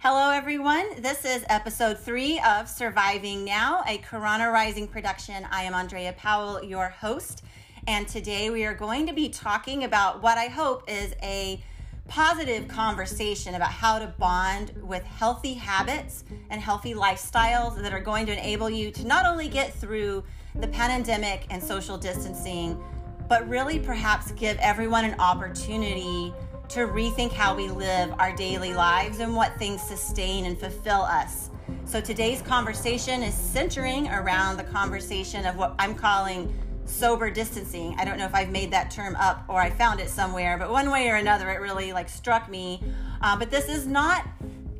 Hello, everyone. This is episode three of Surviving Now, a Karana Rising production. I am Andrea Powell, your host, and today we are going to be talking about what I hope is a positive conversation about how to bond with healthy habits and healthy lifestyles that are going to enable you to not only get through the pandemic and social distancing, but really perhaps give everyone an opportunity to rethink how we live our daily lives and what things sustain and fulfill us. So today's conversation is centering around the conversation of what I'm calling sober distancing. I don't know if I've made that term up or I found it somewhere, but one way or another, it really like struck me. Uh, but this is not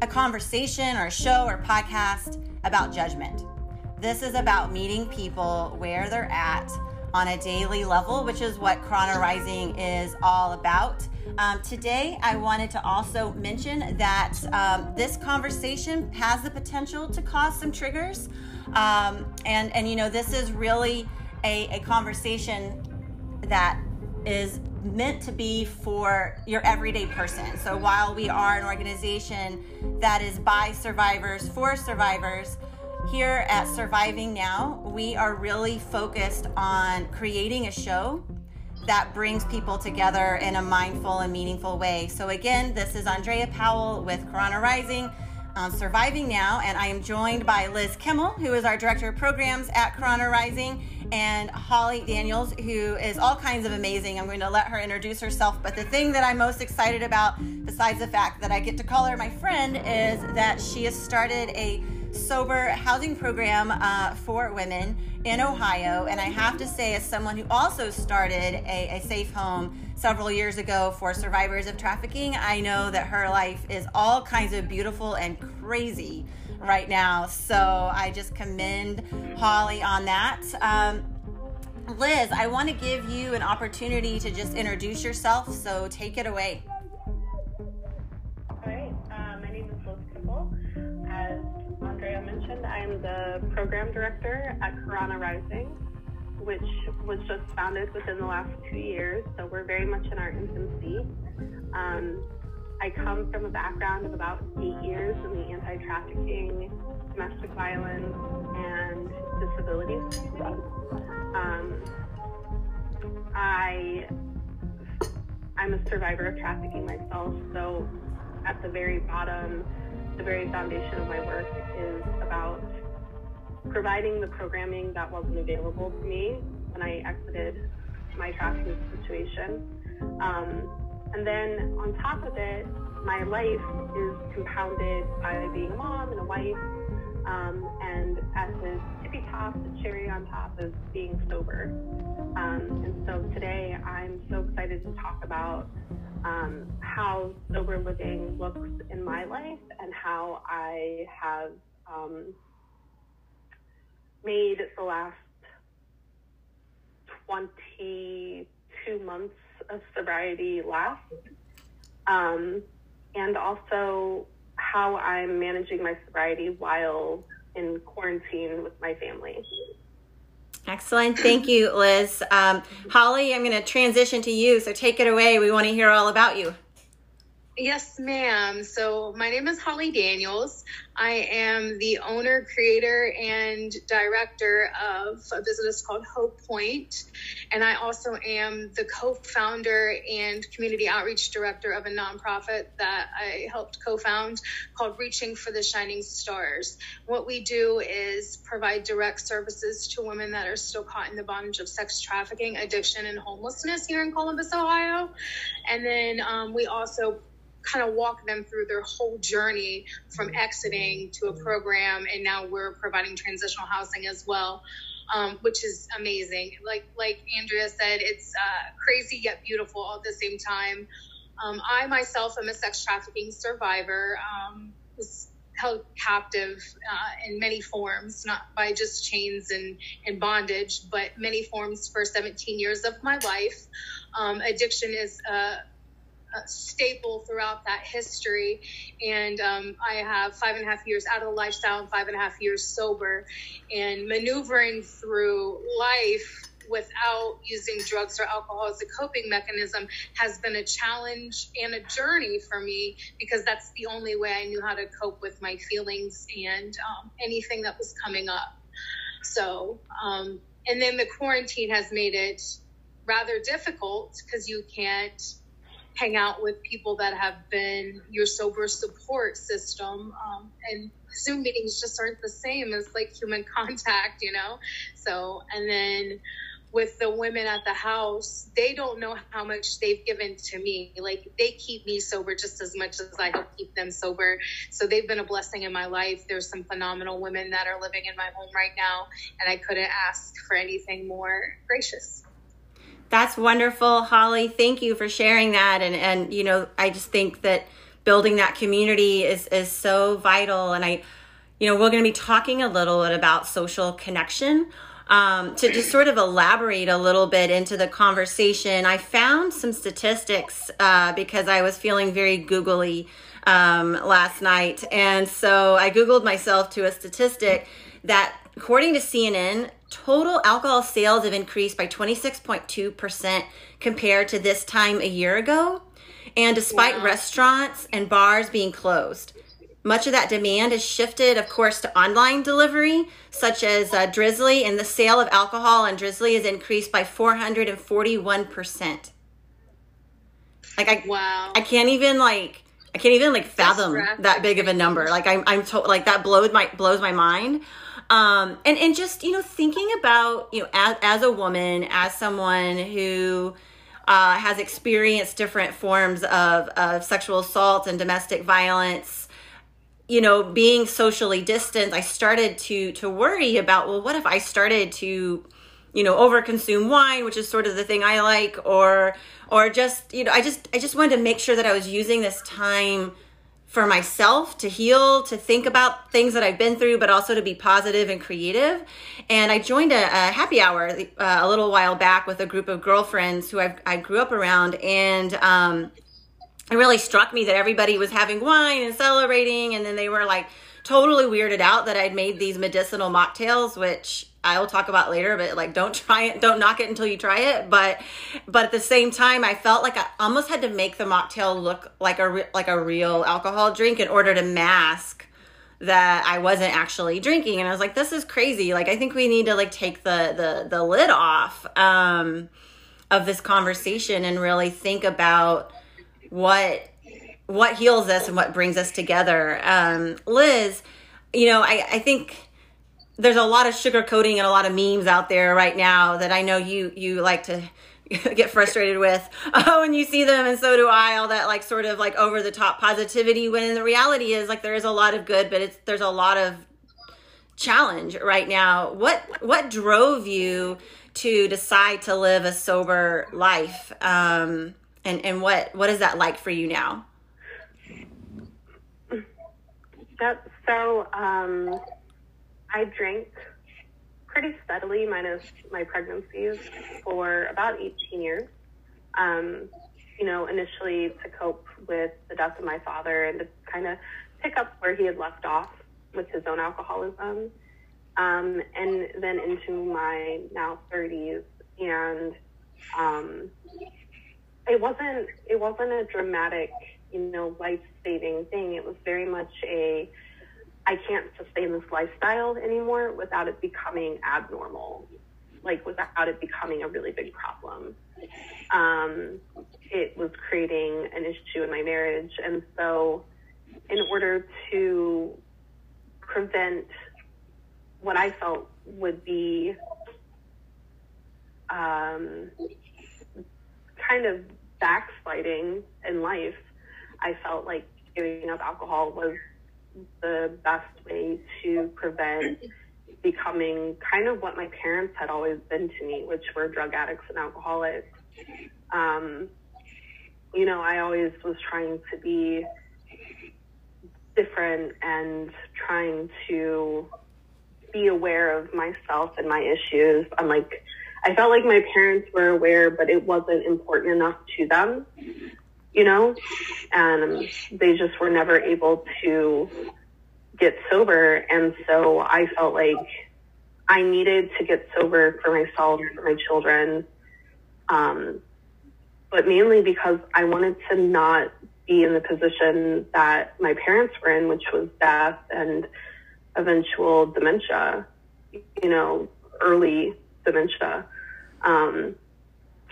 a conversation or a show or podcast about judgment. This is about meeting people where they're at on a daily level, which is what Karana Rising is all about. Um, today, I wanted to also mention that um, this conversation has the potential to cause some triggers. Um, and, and, you know, this is really a, a conversation that is meant to be for your everyday person. So while we are an organization that is by survivors for survivors, here at Surviving Now, we are really focused on creating a show that brings people together in a mindful and meaningful way. So, again, this is Andrea Powell with Karana Rising. on Surviving Now, and I am joined by Liz Kimmel, who is our Director of Programs at Karana Rising, and Holly Daniels, who is all kinds of amazing. I'm going to let her introduce herself, but the thing that I'm most excited about, besides the fact that I get to call her my friend, is that she has started a sober housing program uh, for women in Ohio. And I have to say, as someone who also started a, a safe home several years ago for survivors of trafficking, I know that her life is all kinds of beautiful and crazy right now. So I just commend Holly on that. Um, Liz, I want to give you an opportunity to just introduce yourself, so take it away. Andrea mentioned, I am the program director at Karana Rising, which was just founded within the last two years, so we're very much in our infancy. Um, I come from a background of about eight years in the anti trafficking, domestic violence, and disability community. Um, I, I'm a survivor of trafficking myself, so at the very bottom, the very foundation of my work is about providing the programming that wasn't available to me when I exited my trafficking situation. Um, and then on top of it, my life is compounded by being a mom and a wife. Um, and at the tippy top, the cherry on top is being sober. Um, and so today I'm so excited to talk about um, how sober living looks in my life and how I have um, made the last 22 months of sobriety last. Um, and also how I'm managing my sobriety while in quarantine with my family. Excellent. Thank you, Liz. Um, Holly, I'm going to transition to you. So take it away. We want to hear all about you. Yes, ma'am. So my name is Holly Daniels. I am the owner, creator, and director of a business called Hope Point. And I also am the co founder and community outreach director of a nonprofit that I helped co found called Reaching for the Shining Stars. What we do is provide direct services to women that are still caught in the bondage of sex trafficking, addiction, and homelessness here in Columbus, Ohio. And then um, we also kind of walk them through their whole journey from exiting to a program and now we're providing transitional housing as well um, which is amazing. Like like andrea said it's uh, crazy yet beautiful all at the same time. Um, i myself am a sex trafficking survivor um, was held captive uh, in many forms not by just chains and, and bondage but many forms for 17 years of my life. Um, addiction is uh, staple throughout that history. And um, I have five and a half years out of the lifestyle and five and a half years sober. And maneuvering through life without using drugs or alcohol as a coping mechanism has been a challenge and a journey for me because that's the only way I knew how to cope with my feelings and um, anything that was coming up. So, um, and then the quarantine has made it rather difficult because you can't hang out with people that have been your sober support system. Um, and Zoom meetings just aren't the same as like human contact, you know? So, and then with the women at the house, they don't know how much they've given to me. Like they keep me sober just as much as I help keep them sober. So they've been a blessing in my life. There's some phenomenal women that are living in my home right now, and I couldn't ask for anything more gracious. That's wonderful, Holly. Thank you for sharing that. And and you know, I just think that building that community is is so vital. And I, you know, we're going to be talking a little bit about social connection. Um, to just sort of elaborate a little bit into the conversation, I found some statistics uh, because I was feeling very googly um, last night, and so I googled myself to a statistic that, according to CNN, total alcohol sales have increased by 26.2% compared to this time a year ago. And despite wow. restaurants and bars being closed, much of that demand has shifted, of course, to online delivery, such as uh, Drizly, and the sale of alcohol on Drizly has increased by 441%. Like I, wow. I can't even like, I can't even like fathom that big of a number. Like I'm, I'm to, like that blows my blows my mind. Um, and, and just, you know, thinking about, you know, as, as a woman, as someone who uh, has experienced different forms of, of sexual assault and domestic violence, you know, being socially distant, I started to, to worry about, well, what if I started to, you know, overconsume wine, which is sort of the thing I like, or, or just, you know, I just, I just wanted to make sure that I was using this time for myself to heal, to think about things that I've been through, but also to be positive and creative. And I joined a, a happy hour uh, a little while back with a group of girlfriends who I've, i grew up around. And um, it really struck me that everybody was having wine and celebrating. And then they were like totally weirded out that I'd made these medicinal mocktails, which I will talk about later, but like don't try it, don't knock it until you try it. But but at the same time, I felt like I almost had to make the mocktail look like a like a real alcohol drink in order to mask that I wasn't actually drinking. And I was like, this is crazy. Like I think we need to like take the the the lid off um, of this conversation and really think about what what heals us and what brings us together. Um, Liz, you know, I I think there's a lot of sugarcoating and a lot of memes out there right now that I know you you like to get frustrated with. Oh and you see them and so do i all that like sort of like over the top positivity when the reality is like there is a lot of good but it's there's a lot of challenge right now. What what drove you to decide to live a sober life? Um and and what what is that like for you now? That so um I drank pretty steadily, minus my pregnancies, for about 18 years. Um, you know, initially to cope with the death of my father and to kind of pick up where he had left off with his own alcoholism. Um, and then into my now 30s. And um, it wasn't it wasn't a dramatic, you know, life saving thing. It was very much a I can't sustain this lifestyle anymore without it becoming abnormal, like without it becoming a really big problem. Um, it was creating an issue in my marriage. And so, in order to prevent what I felt would be um, kind of backsliding in life, I felt like giving up alcohol was the best way to prevent becoming kind of what my parents had always been to me, which were drug addicts and alcoholics. Um, you know, I always was trying to be different and trying to be aware of myself and my issues. I'm like, I felt like my parents were aware, but it wasn't important enough to them you know, and they just were never able to get sober. And so I felt like I needed to get sober for myself, for my children, um, but mainly because I wanted to not be in the position that my parents were in, which was death and eventual dementia, you know, early dementia. Um,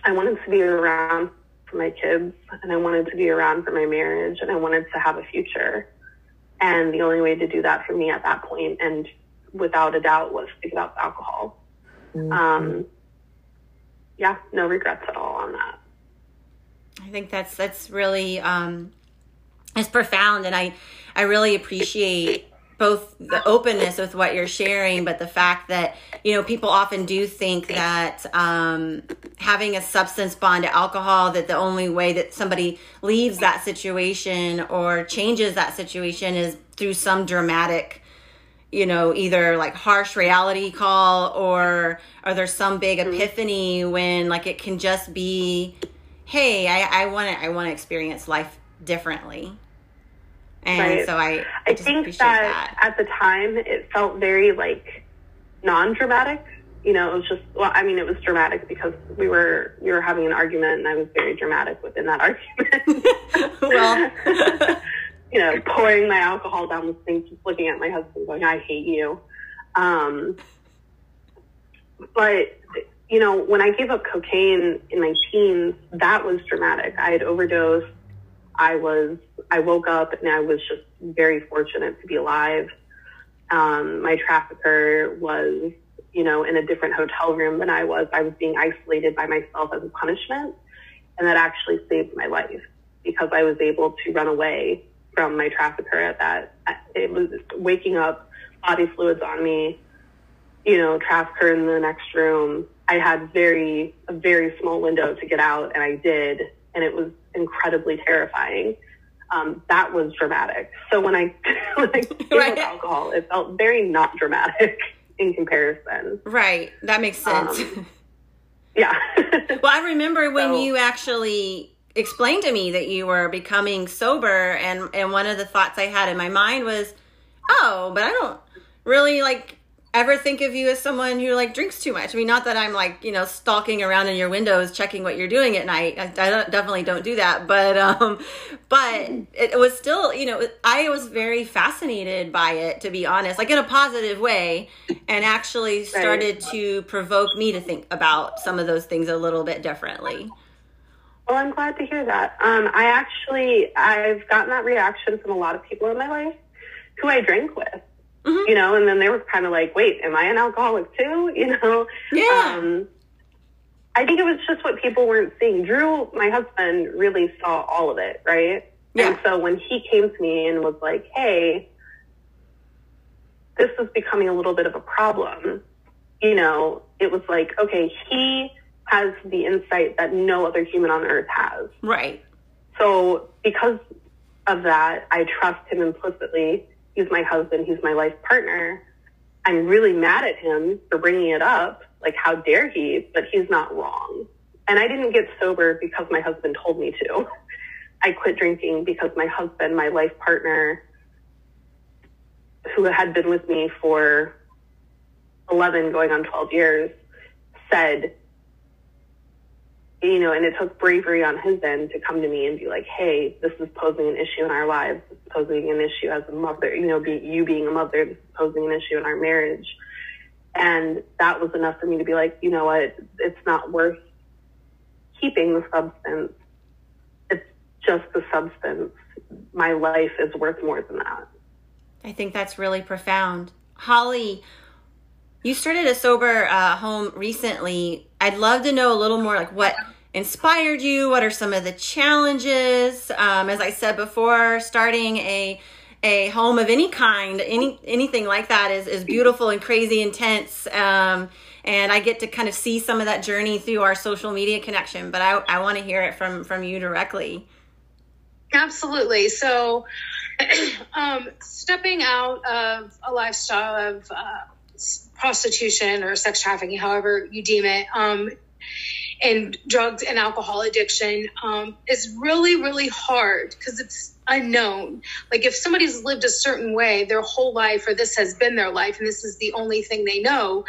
I wanted to be around for my kids and I wanted to be around for my marriage and I wanted to have a future. And the only way to do that for me at that point, and without a doubt, was to give up alcohol. Mm-hmm. Um, yeah, no regrets at all on that. I think that's that's really um, it's profound, and I I really appreciate both the openness with what you're sharing, but the fact that you know people often do think that um, having a substance bond to alcohol that the only way that somebody leaves that situation or changes that situation is through some dramatic you know either like harsh reality call or or there's some big mm-hmm. epiphany when like it can just be hey i want to i want to experience life differently and right. so I, I, I think that, that, at the time it felt very like non-dramatic. You know, it was just well, I mean, it was dramatic because we were we were having an argument, and I was very dramatic within that argument. well, you know, pouring my alcohol down the sink, just looking at my husband, going, "I hate you." Um, but you know, when I gave up cocaine in my teens, that was dramatic. I had overdosed. I was I woke up and I was just very fortunate to be alive. Um, my trafficker was, you know, in a different hotel room than I was. I was being isolated by myself as a punishment. And that actually saved my life because I was able to run away from my trafficker at that. It was waking up, body fluids on me, you know, trafficker in the next room. I had very, a very small window to get out and I did. And it was incredibly terrifying um, that was dramatic. So when I when I right. alcohol, it felt very not dramatic in comparison. Right. That makes sense. Um, yeah. well, I remember when so, you actually explained to me that you were becoming sober and and one of the thoughts I had in my mind was, "Oh, but I don't really like ever think of you as someone who like drinks too much. I mean, not that I'm like you know stalking around in your windows checking what you're doing at night. I, I don't, definitely don't do that. But um, but it was still you know I was very fascinated by it to be honest, like in a positive way, and actually started to provoke me to think about some of those things a little bit differently. Well, I'm glad to hear that. Um, I actually I've gotten that reaction from a lot of people in my life who I drink with mm-hmm. you know, and then they were kind of like, wait, am I an alcoholic too? You know? Yeah. Um, I think it was just what people weren't seeing. Drew, my husband, really saw all of it, right? Yeah. And so when he came to me and was like, hey, this is becoming a little bit of a problem, you know, it was like, okay, he has the insight that no other human on earth has. Right. So because of that, I trust him implicitly he's my husband, he's my life partner. I'm really mad at him for bringing it up. Like, how dare he? But he's not wrong. And I didn't get sober because my husband told me to. I quit drinking because my husband, my life partner, who had been with me for 11 going on 12 years, said, you know, and it took bravery on his end to come to me and be like, hey, this is posing an issue in our lives. This is posing an issue as a mother, you know, be, you being a mother, this is posing an issue in our marriage. And that was enough for me to be like, you know what, it's not worth keeping the substance. It's just the substance. My life is worth more than that. I think that's really profound. Holly, you started a sober uh, home recently. I'd love to know a little more, like what inspired you. What are some of the challenges? Um, as I said before, starting a a home of any kind, any anything like that is is beautiful and crazy intense. Um, and I get to kind of see some of that journey through our social media connection. But I I want to hear it from from you directly. Absolutely. So, um, stepping out of a lifestyle of uh, prostitution or sex trafficking, however you deem it, um, and drugs and alcohol addiction um, is really, really hard because it's unknown. Like if somebody's lived a certain way their whole life, or this has been their life, and this is the only thing they know,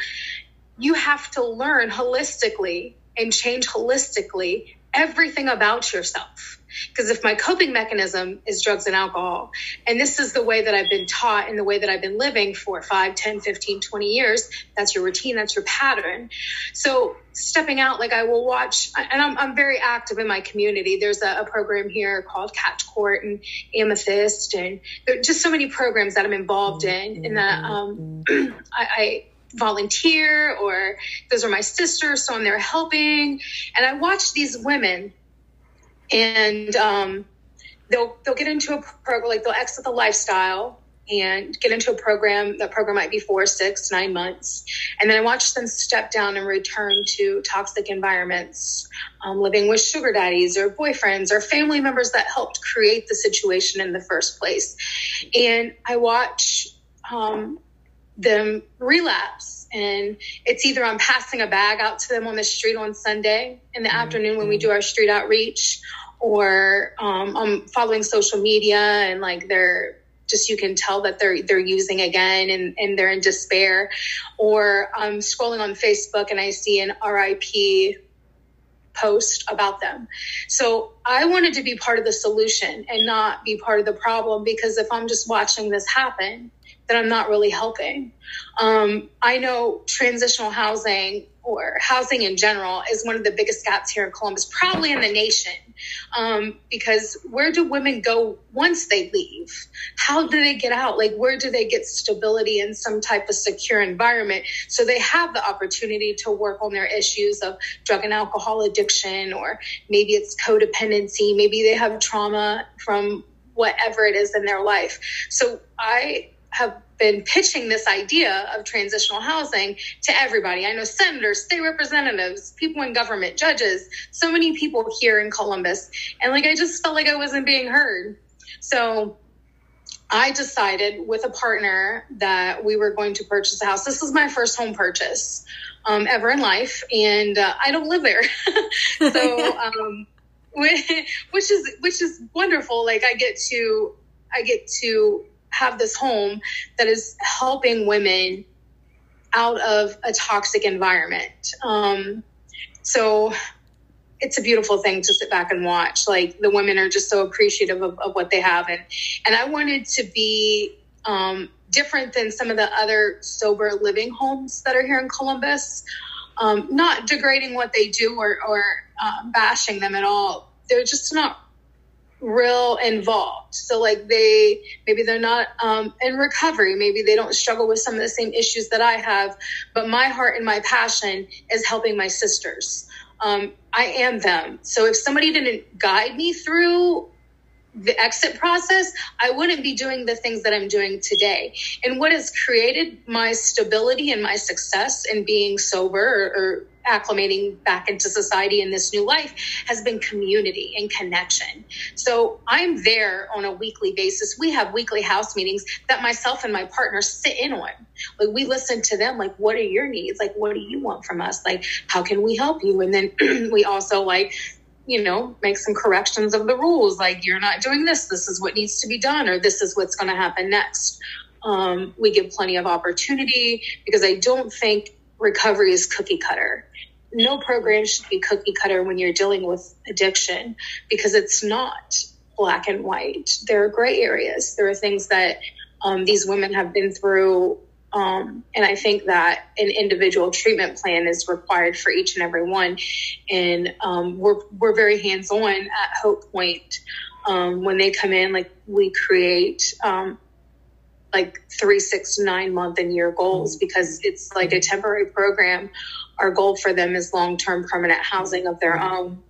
you have to learn holistically and change holistically everything about yourself. Because if my coping mechanism is drugs and alcohol, and this is the way that I've been taught and the way that I've been living for 5, 10, 15, 20 years, that's your routine, that's your pattern. So stepping out, like I will watch, and I'm, I'm very active in my community. There's a, a program here called Catch Court and Amethyst, and there are just so many programs that I'm involved in, and that um, I, I volunteer or those are my sisters so i'm there helping and i watch these women and um, they'll they'll get into a program like they'll exit the lifestyle and get into a program. That program might be four, six, nine months, and then I watch them step down and return to toxic environments, um, living with sugar daddies or boyfriends or family members that helped create the situation in the first place. And I watch um, them relapse. And it's either I'm passing a bag out to them on the street on Sunday in the mm-hmm. afternoon when we do our street outreach, or um, I'm following social media and like they're just you can tell that they're they're using again and, and they're in despair or I'm scrolling on Facebook and I see an RIP post about them. So I wanted to be part of the solution and not be part of the problem because if I'm just watching this happen, then I'm not really helping. Um, I know transitional housing or housing in general is one of the biggest gaps here in Columbus, probably in the nation. Um, because where do women go once they leave? How do they get out? Like, where do they get stability in some type of secure environment so they have the opportunity to work on their issues of drug and alcohol addiction, or maybe it's codependency, maybe they have trauma from whatever it is in their life. So I have been pitching this idea of transitional housing to everybody. I know senators, state representatives, people in government, judges, so many people here in Columbus. And like, I just felt like I wasn't being heard. So I decided with a partner that we were going to purchase a house. This is my first home purchase um, ever in life, and uh, I don't live there. so, um, which is which is wonderful. Like I get to I get to have this home that is helping women out of a toxic environment. Um, so it's a beautiful thing to sit back and watch. Like the women are just so appreciative of, of what they have, and and I wanted to be um, different than some of the other sober living homes that are here in Columbus. Um, not degrading what they do or, or uh, bashing them at all. They're just not real involved. So like they maybe they're not um, in recovery. Maybe they don't struggle with some of the same issues that I have. But my heart and my passion is helping my sisters. Um, I am them. So if somebody didn't guide me through the exit process, I wouldn't be doing the things that I'm doing today. And what has created my stability and my success in being sober or, or acclimating back into society in this new life has been community and connection. So I'm there on a weekly basis. We have weekly house meetings that myself and my partner sit in on. Like we listen to them, like, what are your needs? Like, what do you want from us? Like, how can we help you? And then we also like you know, make some corrections of the rules. Like, you're not doing this. This is what needs to be done, or this is what's going to happen next. Um, we give plenty of opportunity because I don't think recovery is cookie cutter. No program should be cookie cutter when you're dealing with addiction because it's not black and white. There are gray areas. There are things that um, these women have been through um, and I think that an individual treatment plan is required for each and every one. And um, we're, we're very hands on at Hope Point. Um, when they come in, like we create um, like three, six, nine month and year goals because it's like a temporary program. Our goal for them is long term permanent housing of their own.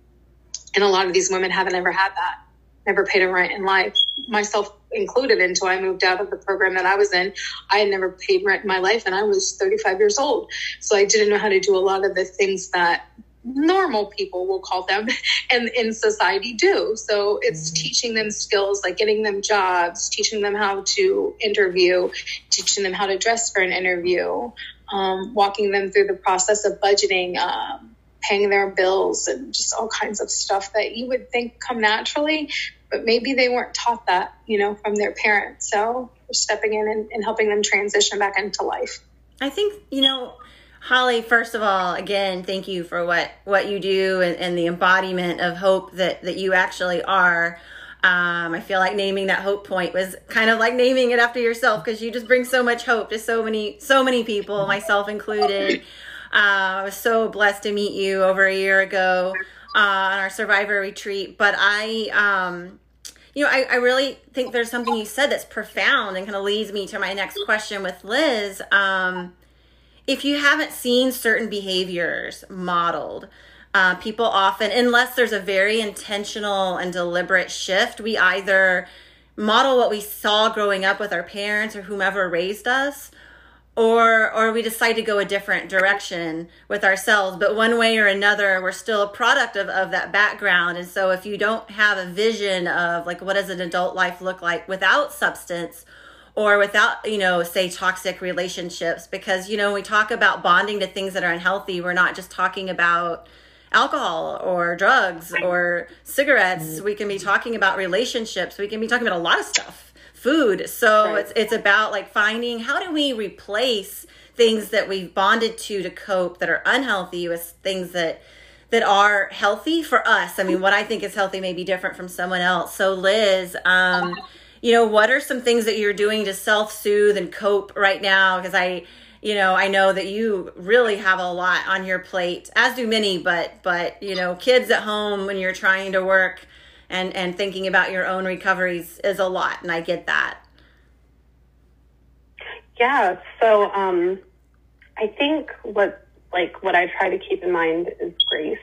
And a lot of these women haven't ever had that, never paid a rent in life, myself included until I moved out of the program that I was in. I had never paid rent in my life and I was 35 years old. So I didn't know how to do a lot of the things that normal people will call them and in society do so it's mm-hmm. teaching them skills like getting them jobs teaching them how to interview teaching them how to dress for an interview um, walking them through the process of budgeting um, paying their bills and just all kinds of stuff that you would think come naturally, but maybe they weren't taught that, you know, from their parents. So we're stepping in and, and helping them transition back into life. I think, you know, Holly, first of all, again, thank you for what, what you do and, and the embodiment of hope that, that you actually are. Um, I feel like naming that hope point was kind of like naming it after yourself because you just bring so much hope to so many so many people, myself included. Uh, I was so blessed to meet you over a year ago uh, on our survivor retreat. But I, um, you know, I, I really think there's something you said that's profound and kind of leads me to my next question with Liz. Um, if you haven't seen certain behaviors modeled, uh, people often, unless there's a very intentional and deliberate shift, we either model what we saw growing up with our parents or whomever raised us, or or we decide to go a different direction with ourselves. But one way or another, we're still a product of, of that background. And so if you don't have a vision of like what does an adult life look like without substance, or without you know say toxic relationships because you know we talk about bonding to things that are unhealthy we're not just talking about alcohol or drugs or cigarettes. We can be talking about relationships. We can be talking about a lot of stuff. Food. So right. it's it's about like finding how do we replace things that we've bonded to to cope that are unhealthy with things that that are healthy for us. I mean, what I think is healthy may be different from someone else. So Liz, um, you know, what are some things that you're doing to self-soothe and cope right now because I you know i know that you really have a lot on your plate as do many but but you know kids at home when you're trying to work and and thinking about your own recoveries is a lot and i get that. Yeah so um i think what like what i try to keep in mind is grace.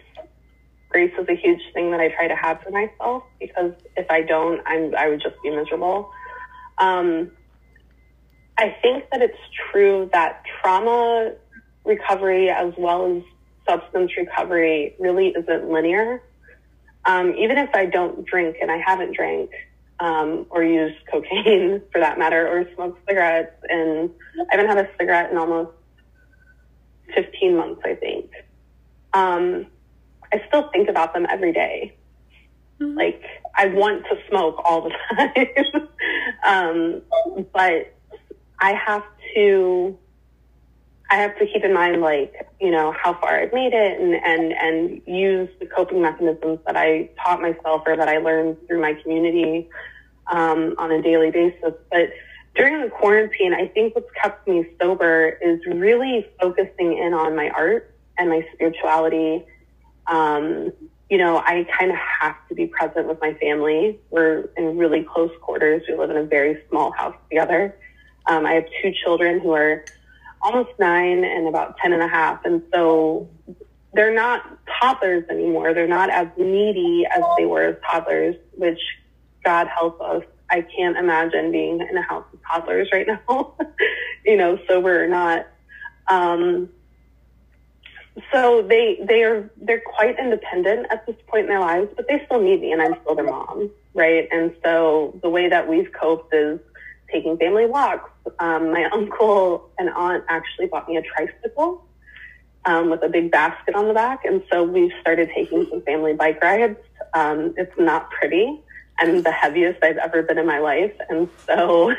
Grace is a huge thing that i try to have for myself because if i don't i'm i would just be miserable. Um I think that it's true that trauma recovery as well as substance recovery really isn't linear. Um, even if I don't drink and I haven't drank um, or used cocaine for that matter or smoked cigarettes and I haven't had a cigarette in almost 15 months, I think. Um, I still think about them every day. Mm-hmm. Like I want to smoke all the time. um, but I have to I have to keep in mind like, you know, how far I've made it and, and, and use the coping mechanisms that I taught myself or that I learned through my community um, on a daily basis. But during the quarantine, I think what's kept me sober is really focusing in on my art and my spirituality. Um, you know, I kind of have to be present with my family. We're in really close quarters. We live in a very small house together. Um, I have two children who are almost nine and about 10 and a half. And so they're not toddlers anymore. They're not as needy as they were as toddlers, which God help us. I can't imagine being in a house of toddlers right now. you know, sober we're not, um, so they they are they're quite independent at this point in their lives, but they still need me, and I'm still their mom, right? And so the way that we've coped is taking family walks. Um, my uncle and aunt actually bought me a tricycle um, with a big basket on the back. And so we started taking some family bike rides. Um, it's not pretty. I'm the heaviest I've ever been in my life. And so,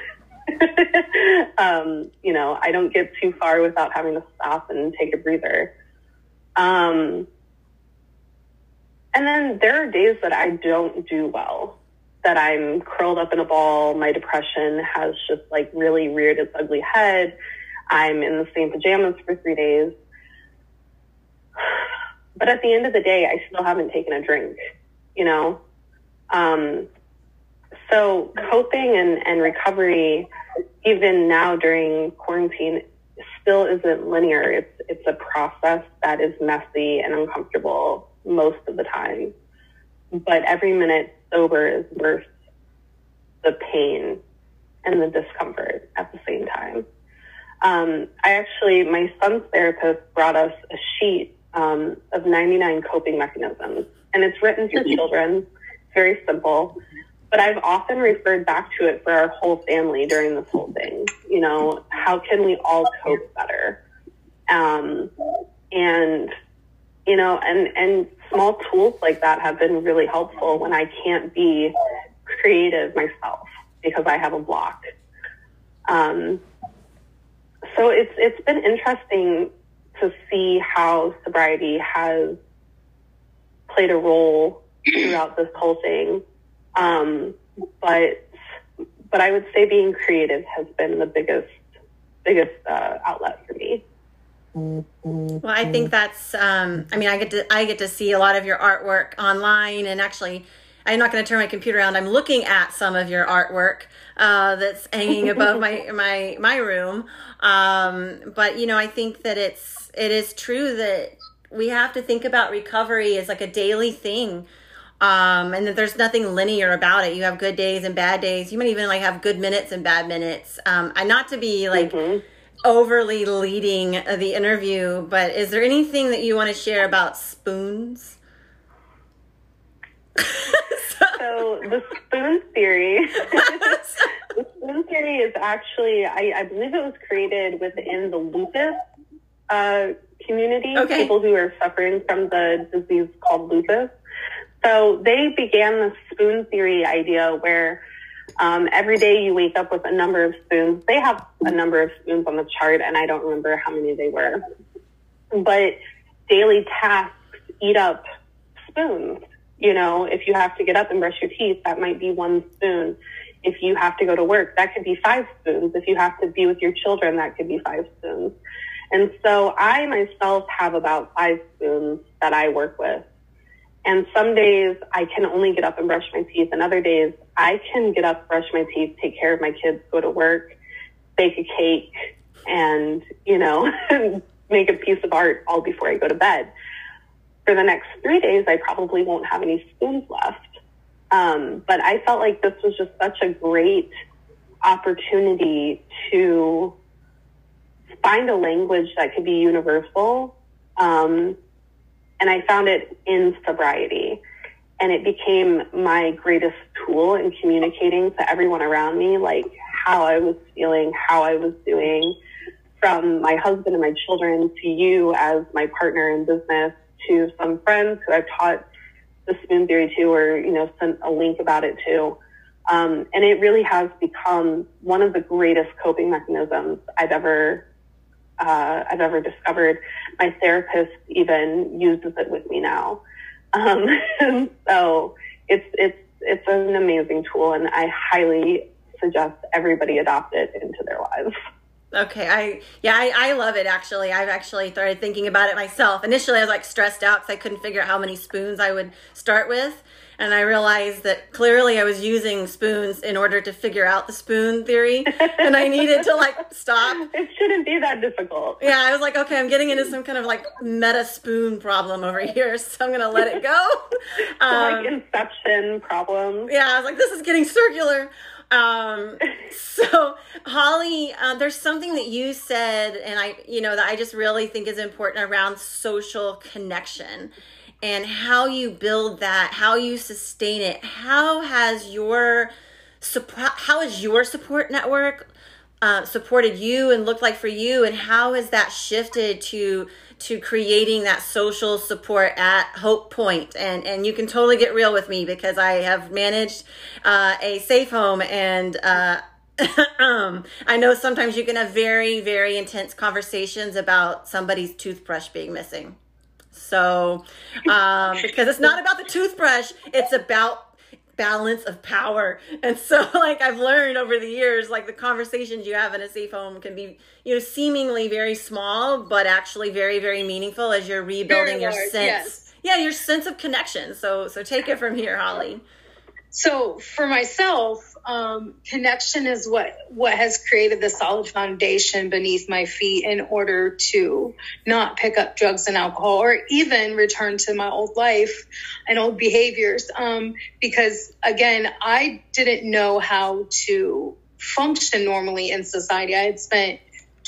um, you know, I don't get too far without having to stop and take a breather. Um, and then there are days that I don't do well that I'm curled up in a ball. My depression has just like really reared its ugly head. I'm in the same pajamas for three days. But at the end of the day, I still haven't taken a drink, you know? Um, so coping and, and recovery, even now during quarantine, still isn't linear. It's, it's a process that is messy and uncomfortable most of the time. But every minute sober is worth the pain and the discomfort at the same time. Um, I actually, my son's therapist brought us a sheet um, of 99 coping mechanisms, and it's written for mm-hmm. children. It's very simple, but I've often referred back to it for our whole family during this whole thing. You know, how can we all cope better? Um, and you know, and, and small tools like that have been really helpful when I can't be creative myself because I have a block. Um, so it's it's been interesting to see how sobriety has played a role throughout this whole thing. Um, but but I would say being creative has been the biggest biggest uh, outlet for me. Well, I think that's. Um, I mean, I get to I get to see a lot of your artwork online, and actually, I'm not going to turn my computer around. I'm looking at some of your artwork uh, that's hanging above my my my room. Um, but you know, I think that it's it is true that we have to think about recovery as like a daily thing. Um, and that there's nothing linear about it. You have good days and bad days. You might even like have good minutes and bad minutes. Um, and not to be like mm-hmm. Overly leading the interview, but is there anything that you want to share about spoons? so the spoon theory the spoon theory is actually I, I, believe it was created within the lupus uh, community okay. people who are suffering from the disease called lupus so they began the spoon theory idea where um, every day you wake up with a number of spoons they have a number of spoons on the chart and i don't remember how many they were but daily tasks eat up spoons you know, if you have to get up and brush your teeth, that might be one spoon. If you have to go to work, that could be five spoons. If you have to be with your children, that could be five spoons. And so I myself have about five spoons that I work with. And some days I can only get up and brush my teeth, and other days I can get up, brush my teeth, take care of my kids, go to work, bake a cake, and, you know, make a piece of art all before I go to bed for the next three days, I probably won't have any spoons left. Um, but I felt like this was just such a great opportunity to find a language that could be universal. Um, and I found it in sobriety. And it became my greatest tool in communicating to everyone around me, like how I was feeling, how I was doing, from my husband and my children to you as my partner in business to some friends who I've taught the spoon theory to or, you know, sent a link about it to. Um, and it really has become one of the greatest coping mechanisms I've ever uh, I've ever discovered. My therapist even uses it with me now. Um, so it's it's it's an amazing tool, and I highly suggest everybody adopt it into their lives. Okay, I yeah, I, I love it actually. I've actually started thinking about it myself. Initially, I was like stressed out because I couldn't figure out how many spoons I would start with, and I realized that clearly I was using spoons in order to figure out the spoon theory, and I needed to like stop. It shouldn't be that difficult. Yeah, I was like, okay, I'm getting into some kind of like meta spoon problem over here, so I'm gonna let it go. Um, like inception problem. Yeah, I was like, this is getting circular. Um, so Holly, uh, there's something that you said, and I, you know, that I just really think is important around social connection and how you build that, how you sustain it. How has your support, how has your support network uh, supported you and looked like for you, and how has that shifted to to creating that social support at Hope Point. And, and you can totally get real with me because I have managed uh, a safe home and uh, um, I know sometimes you can have very, very intense conversations about somebody's toothbrush being missing. So, um, because it's not about the toothbrush, it's about balance of power. And so like I've learned over the years, like the conversations you have in a safe home can be, you know, seemingly very small, but actually very, very meaningful as you're rebuilding your sense. Yes. Yeah, your sense of connection. So so take it from here, Holly. So for myself, um, connection is what what has created the solid foundation beneath my feet in order to not pick up drugs and alcohol or even return to my old life and old behaviors. Um, because again i didn't know how to function normally in society. I had spent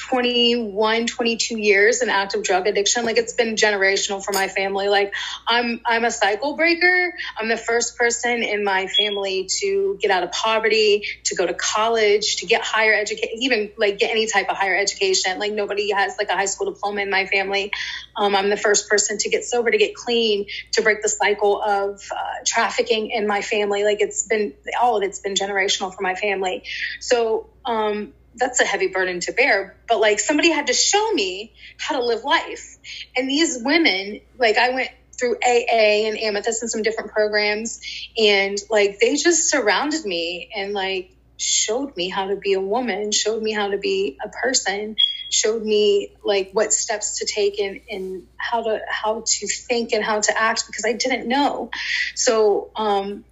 21 22 years in active drug addiction. Like it's been generational for my family. Like i'm i'm a cycle breaker. I'm the first person in my family to get out of poverty to go to college to get higher education even like get any type of higher education. Like nobody has like a high school diploma in my family. Um, i'm the first person to get sober to get clean to break the cycle of uh, trafficking in my family. Like it's been all of it's been generational for my family. So um, that's a heavy burden to bear but like somebody had to show me how to live life. And these women like i went through aa and amethyst and some different programs and like they just surrounded me and like showed me how to be a woman showed me how to be a person showed me like what steps to take and, and how to how to think and how to act because i didn't know. So um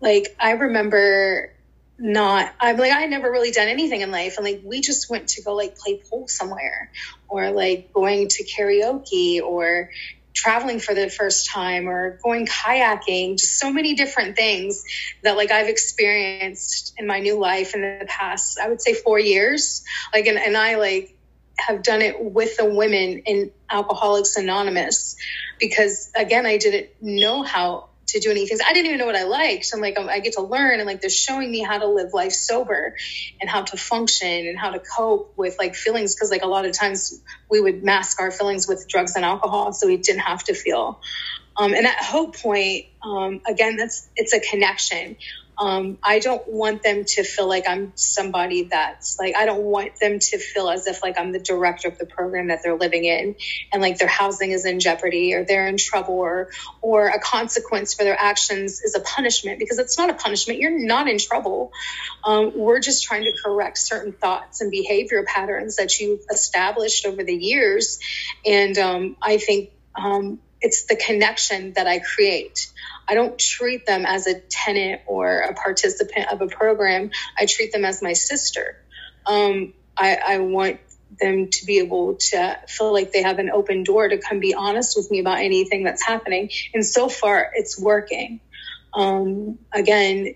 like i remember not I'm like I never really done anything in life and like we just went to go like play pool somewhere or like going to karaoke or traveling for the first time or going kayaking just so many different things that like I've experienced in my new life in the past I would say 4 years. Like and, and I like have done it with the women in Alcoholics Anonymous because again I didn't know how to do anything. I didn't even know what I liked. I'm like, I get to learn and like they're showing me how to live life sober and how to function and how to cope with like feelings. Cause like a lot of times we would mask our feelings with drugs and alcohol. So we didn't have to feel. Um, and at Hope Point, um, again, that's, it's a connection. Um, I don't want them to feel like I'm somebody that's like, I don't want them to feel as if like I'm the director of the program that they're living in and like their housing is in jeopardy or they're in trouble or, or a consequence for their actions is a punishment because it's not a punishment. You're not in trouble. Um, we're just trying to correct certain thoughts and behavior patterns that you've established over the years. And um, I think um, it's the connection that I create I don't treat them as a tenant or a participant of a program. I treat them as my sister. Um, I, I want them to be able to feel like they have an open door to come be honest with me about anything that's happening. And so far, it's working. Um, again,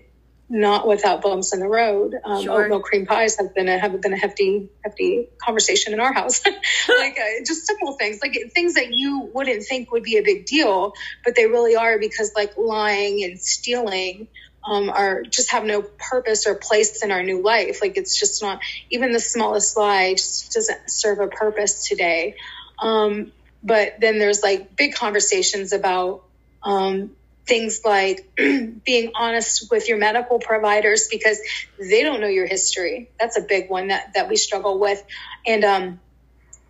not without bumps in the road. Um, sure. Oatmeal cream pies have been a have been a hefty hefty conversation in our house. like uh, just simple things, like things that you wouldn't think would be a big deal, but they really are because like lying and stealing um, are just have no purpose or place in our new life. Like it's just not even the smallest lie just doesn't serve a purpose today. Um, but then there's like big conversations about um, things like being honest with your medical providers because they don't know your history. That's a big one that, that we struggle with. And um,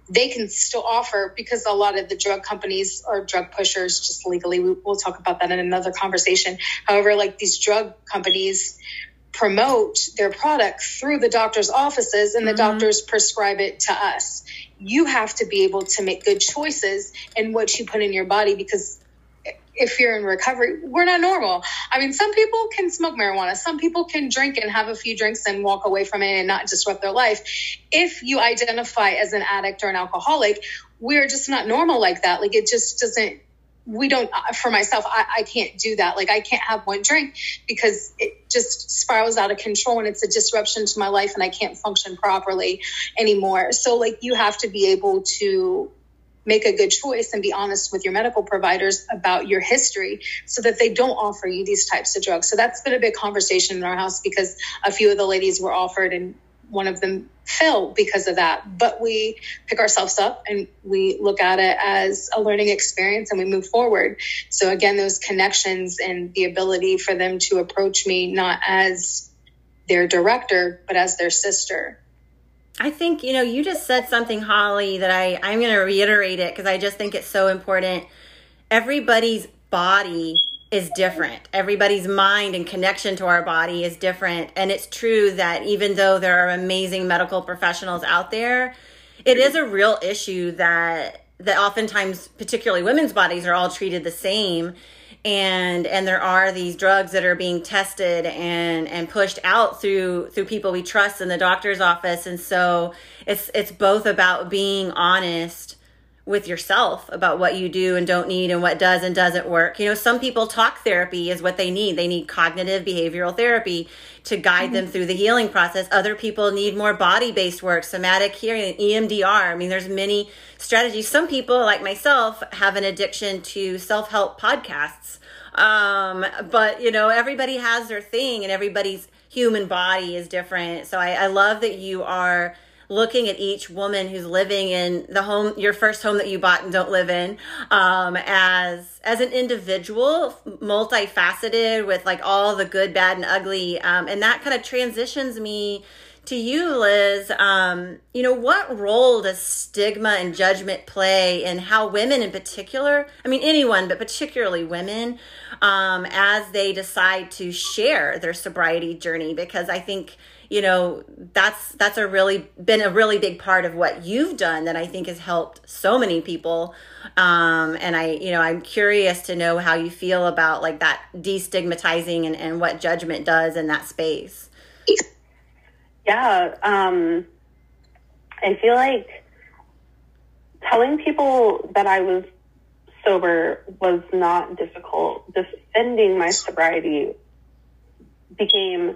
they can still offer because a lot of the drug companies or drug pushers just legally, we, we'll talk about that in another conversation. However, like these drug companies promote their product through the doctor's offices and the mm-hmm. doctors prescribe it to us. You have to be able to make good choices in what you put in your body because if you're in recovery, we're not normal. I mean, some people can smoke marijuana, some people can drink and have a few drinks and walk away from it and not disrupt their life. If you identify as an addict or an alcoholic, we're just not normal like that. Like it just doesn't we don't uh, for myself I, I can't do that like i can't have one drink because it just spirals out of control and it's a disruption to my life and i can't function properly anymore so like you have to be able to make a good choice and be honest with your medical providers about your history so that they don't offer you these types of drugs. So that's been a big conversation in our house because a few of the ladies were offered and one of them fell because of that. But we pick ourselves up and we look at it as a learning experience and we move forward. So again, those connections and the ability for them to approach me not as their director, but as their sister I think, you know, you just said something, Holly, that I, I'm going to reiterate it because I just think it's so important. Everybody's body is different. Everybody's mind and connection to our body is different. And it's true that even though there are amazing medical professionals out there, it is a real issue that that oftentimes particularly women's bodies are all treated the same and and there are these drugs that are being tested and and pushed out through through people we trust in the doctor's office and so it's it's both about being honest with yourself about what you do and don't need and what does and doesn't work. You know, some people talk therapy is what they need. They need cognitive behavioral therapy to guide mm-hmm. them through the healing process. Other people need more body-based work, somatic healing, EMDR. I mean, there's many strategies. Some people like myself have an addiction to self-help podcasts. Um, but you know, everybody has their thing and everybody's human body is different. So I, I love that you are looking at each woman who's living in the home, your first home that you bought and don't live in, um, as as an individual, multifaceted with like all the good, bad, and ugly, um, and that kind of transitions me to you, Liz. Um, you know, what role does stigma and judgment play in how women, in particular, I mean anyone, but particularly women, um, as they decide to share their sobriety journey? Because I think you know that's that's a really been a really big part of what you've done that i think has helped so many people um, and i you know i'm curious to know how you feel about like that destigmatizing and, and what judgment does in that space yeah um, i feel like telling people that i was sober was not difficult defending my sobriety became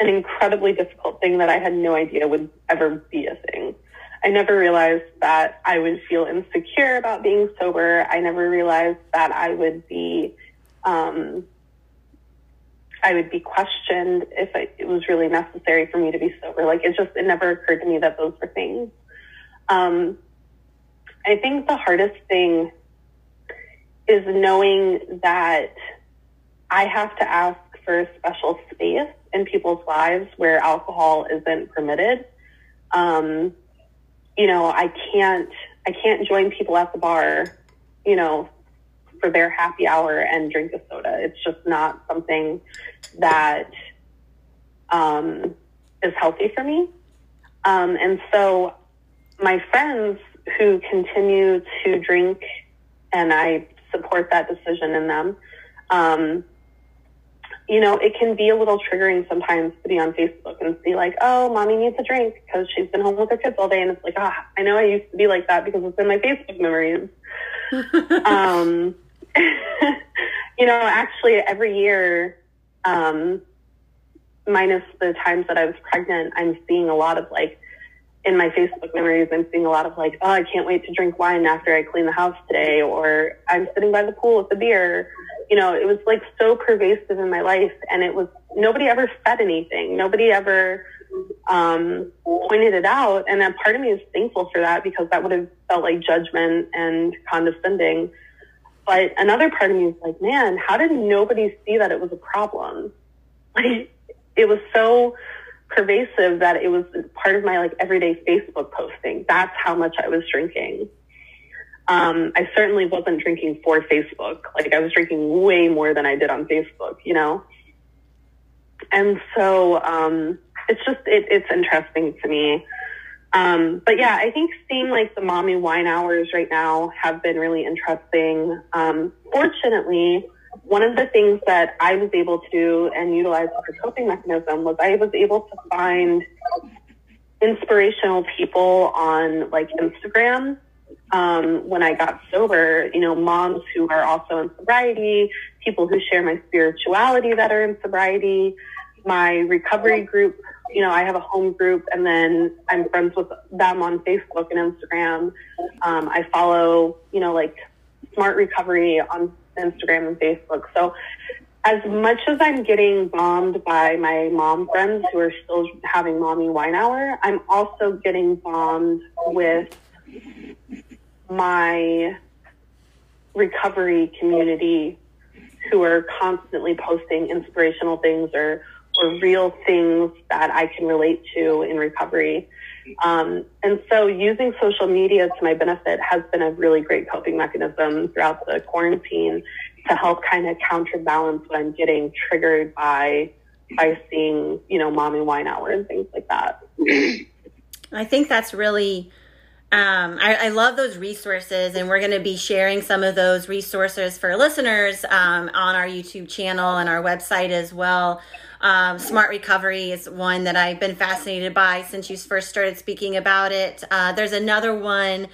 an incredibly difficult thing that I had no idea would ever be a thing. I never realized that I would feel insecure about being sober. I never realized that I would be, um, I would be questioned if it was really necessary for me to be sober. Like it just, it never occurred to me that those were things. Um, I think the hardest thing is knowing that I have to ask for a special space in people's lives where alcohol isn't permitted. Um, you know, I can't, I can't join people at the bar, you know, for their happy hour and drink a soda. It's just not something that um, is healthy for me. Um, and so my friends who continue to drink, and I support that decision in them, um, you know, it can be a little triggering sometimes to be on Facebook and see like, oh, mommy needs a drink because she's been home with her kids all day. And it's like, ah, I know I used to be like that because it's in my Facebook memories. um, you know, actually every year, um, minus the times that I was pregnant, I'm seeing a lot of like, in my Facebook memories, I'm seeing a lot of like, oh, I can't wait to drink wine after I clean the house today, or I'm sitting by the pool with a beer, you know, it was like so pervasive in my life and it was, nobody ever said anything. Nobody ever, um, pointed it out. And that part of me is thankful for that because that would have felt like judgment and condescending. But another part of me is like, man, how did nobody see that it was a problem? Like, it was so pervasive that it was part of my like everyday Facebook posting. That's how much I was drinking. Um, I certainly wasn't drinking for Facebook. Like I was drinking way more than I did on Facebook, you know? And so, um, it's just, it, it's interesting to me. Um, but yeah, I think seeing like the mommy wine hours right now have been really interesting. Um, fortunately, one of the things that I was able to do and utilize as a coping mechanism was I was able to find inspirational people on like Instagram um, when I got sober, you know, moms who are also in sobriety, people who share my spirituality that are in sobriety, my recovery group, you know, I have a home group and then I'm friends with them on Facebook and Instagram. Um, I follow, you know, like smart recovery on Instagram and Facebook. So as much as I'm getting bombed by my mom friends who are still having mommy wine hour, I'm also getting bombed with my recovery community who are constantly posting inspirational things or or real things that I can relate to in recovery. Um, and so using social media to my benefit has been a really great coping mechanism throughout the quarantine to help kind of counterbalance what I'm getting triggered by by seeing, you know, mommy wine hour and things like that. I think that's really um, I, I, love those resources, and we're going to be sharing some of those resources for listeners um, on our YouTube channel and our website as well. Um, Smart Recovery is one that I've been fascinated by since you first started speaking about it. Uh, there's another one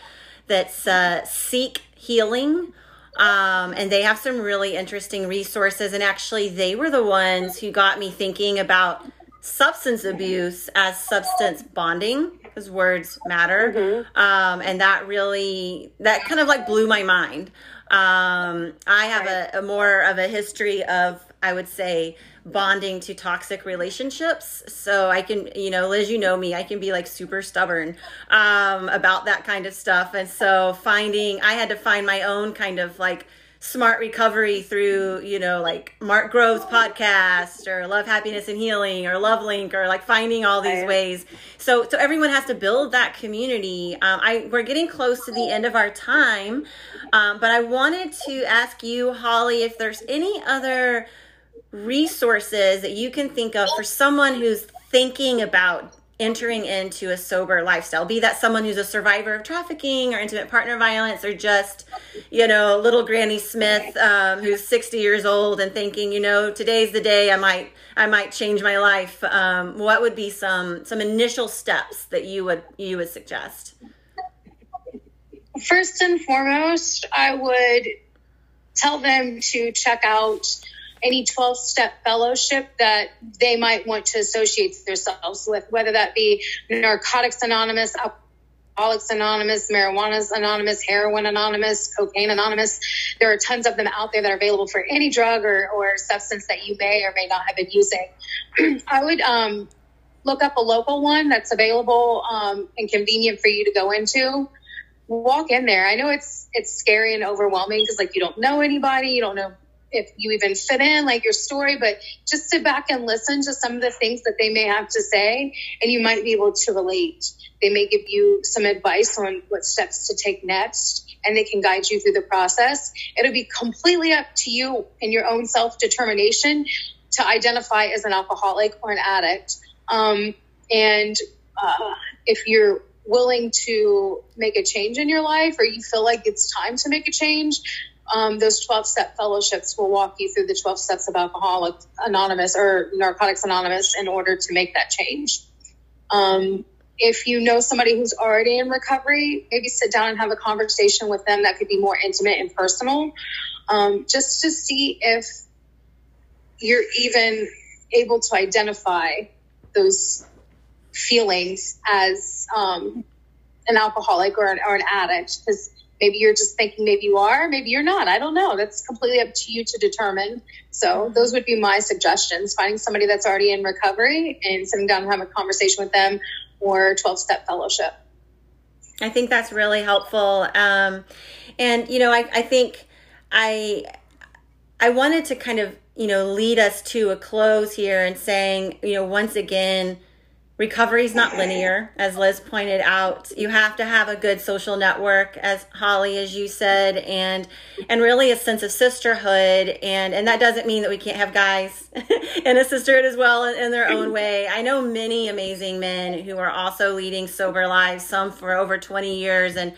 that's uh, Seek Healing. Um, and they have some really interesting resources. And actually, they were the ones who got me thinking about substance abuse as substance bonding because words matter. Mm-hmm. Um, and that really, that kind of like blew my mind. Um, I have a, a more of a history of, I would say, bonding to toxic relationships. So I can, you know, Liz, you know me, I can be like super stubborn um, about that kind of stuff. And so finding, I had to find my own kind of like, smart recovery through, you know, like Mark Groves podcast or Love, Happiness and Healing or Love Link or like finding all these ways. So, so everyone has to build that community. Um, I we're getting close to the end of our time, um, but I wanted to ask you, Holly, if there's any other resources that you can think of for someone who's thinking about entering into a sober lifestyle be that someone who's a survivor of trafficking or intimate partner violence or just you know little granny smith um, who's 60 years old and thinking you know today's the day i might i might change my life. Um, what would be some some initial steps that you would you would suggest? First and foremost i would tell them to check out any 12 step fellowship that they might want to associate themselves with, whether that be Narcotics Anonymous, Alcoholics Anonymous, Marijuana Anonymous, Heroin Anonymous, Cocaine Anonymous. There are tons of them out there that are available for any drug or, or substance that you may or may not have been using. I would um, look up a local one that's available um, and convenient for you to go into. Walk in there. I know it's it's scary and overwhelming because like you don't know anybody, you don't know if you even fit in, like your story, but just sit back and listen to some of the things that they may have to say, and you might be able to relate. They may give you some advice on what steps to take next, and they can guide you through the process. It'll be completely up to you and your own self determination to identify as an alcoholic or an addict. Um, and uh, if you're willing to make a change in your life or you feel like it's time to make a change, um, those 12 step fellowships will walk you through the 12 steps of Alcoholics Anonymous or Narcotics Anonymous in order to make that change. Um, if you know somebody who's already in recovery, maybe sit down and have a conversation with them that could be more intimate and personal, um, just to see if you're even able to identify those feelings as um, an alcoholic or an, or an addict. Because maybe you're just thinking maybe you are maybe you're not. I don't know. That's completely up to you to determine. So those would be my suggestions finding somebody that's already in recovery and sitting down and having a conversation with them or 12 step fellowship. I think that's really helpful. Um, and you know I, I think i i wanted to kind of you know lead us to a close here and saying you know once again recovery is not linear as liz pointed out. You have to have a good social network as holly as you said and and really a sense of sisterhood and and that doesn't mean that we can't have guys in a sisterhood as well in, in their own way. I know many amazing men who are also leading sober lives some for over 20 years and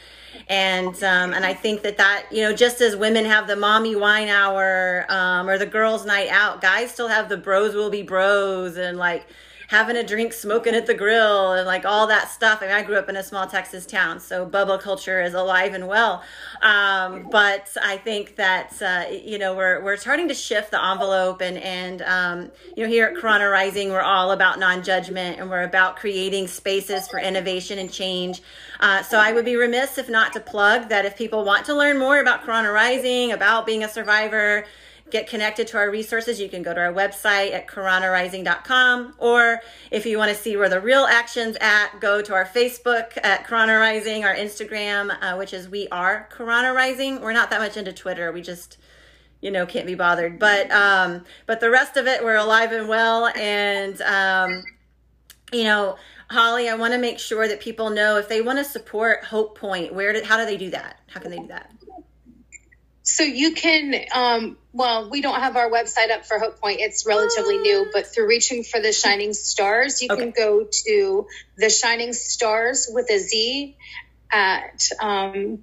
and um, and I think that that you know just as women have the mommy wine hour um, or the girls' night out, guys still have the bros will be bros and like having a drink, smoking at the grill, and like all that stuff. I mean, I grew up in a small Texas town, so bubble culture is alive and well. Um, but I think that uh, you know we're we're starting to shift the envelope, and and um, you know here at Karana Rising, we're all about non-judgment, and we're about creating spaces for innovation and change. Uh, so I would be remiss if not to plug that if people want to learn more about Karana Rising, about being a survivor get connected to our resources, you can go to our website at karanarising.com. Or if you want to see where the real action's at, go to our Facebook at Rising, our Instagram, uh, which is We Are Karana Rising. We're not that much into Twitter. We just you know can't be bothered but um but the rest of it we're alive and well and um you know holly i want to make sure that people know if they want to support hope point where how do they do that how can they do that so you can, um, well, we don't have our website up for Hope Point. It's relatively new, but through Reaching for the Shining Stars, you okay. can go to the Shining Stars with a Z at um,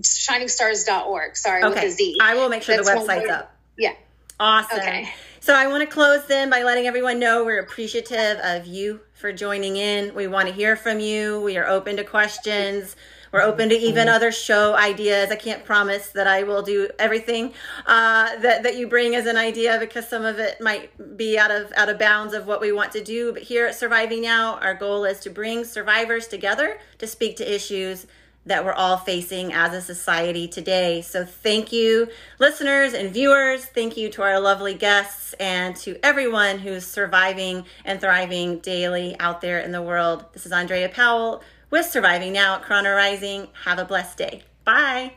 shiningstars.org. Sorry, okay. with a Z. I will make sure That's the website's up. Yeah. Awesome. Okay. So I want to close then by letting everyone know we're appreciative of you for joining in. We want to hear from you. We are open to questions We're open to even mm-hmm. other show ideas. I can't promise that I will do everything uh, that that you bring as an idea because some of it might be out of out of bounds of what we want to do. But here at Surviving Now, our goal is to bring survivors together to speak to issues that we're all facing as a society today. So, thank you, listeners and viewers. Thank you to our lovely guests and to everyone who's surviving and thriving daily out there in the world. This is Andrea Powell with Surviving Now at Karana Rising. Have a blessed day. Bye.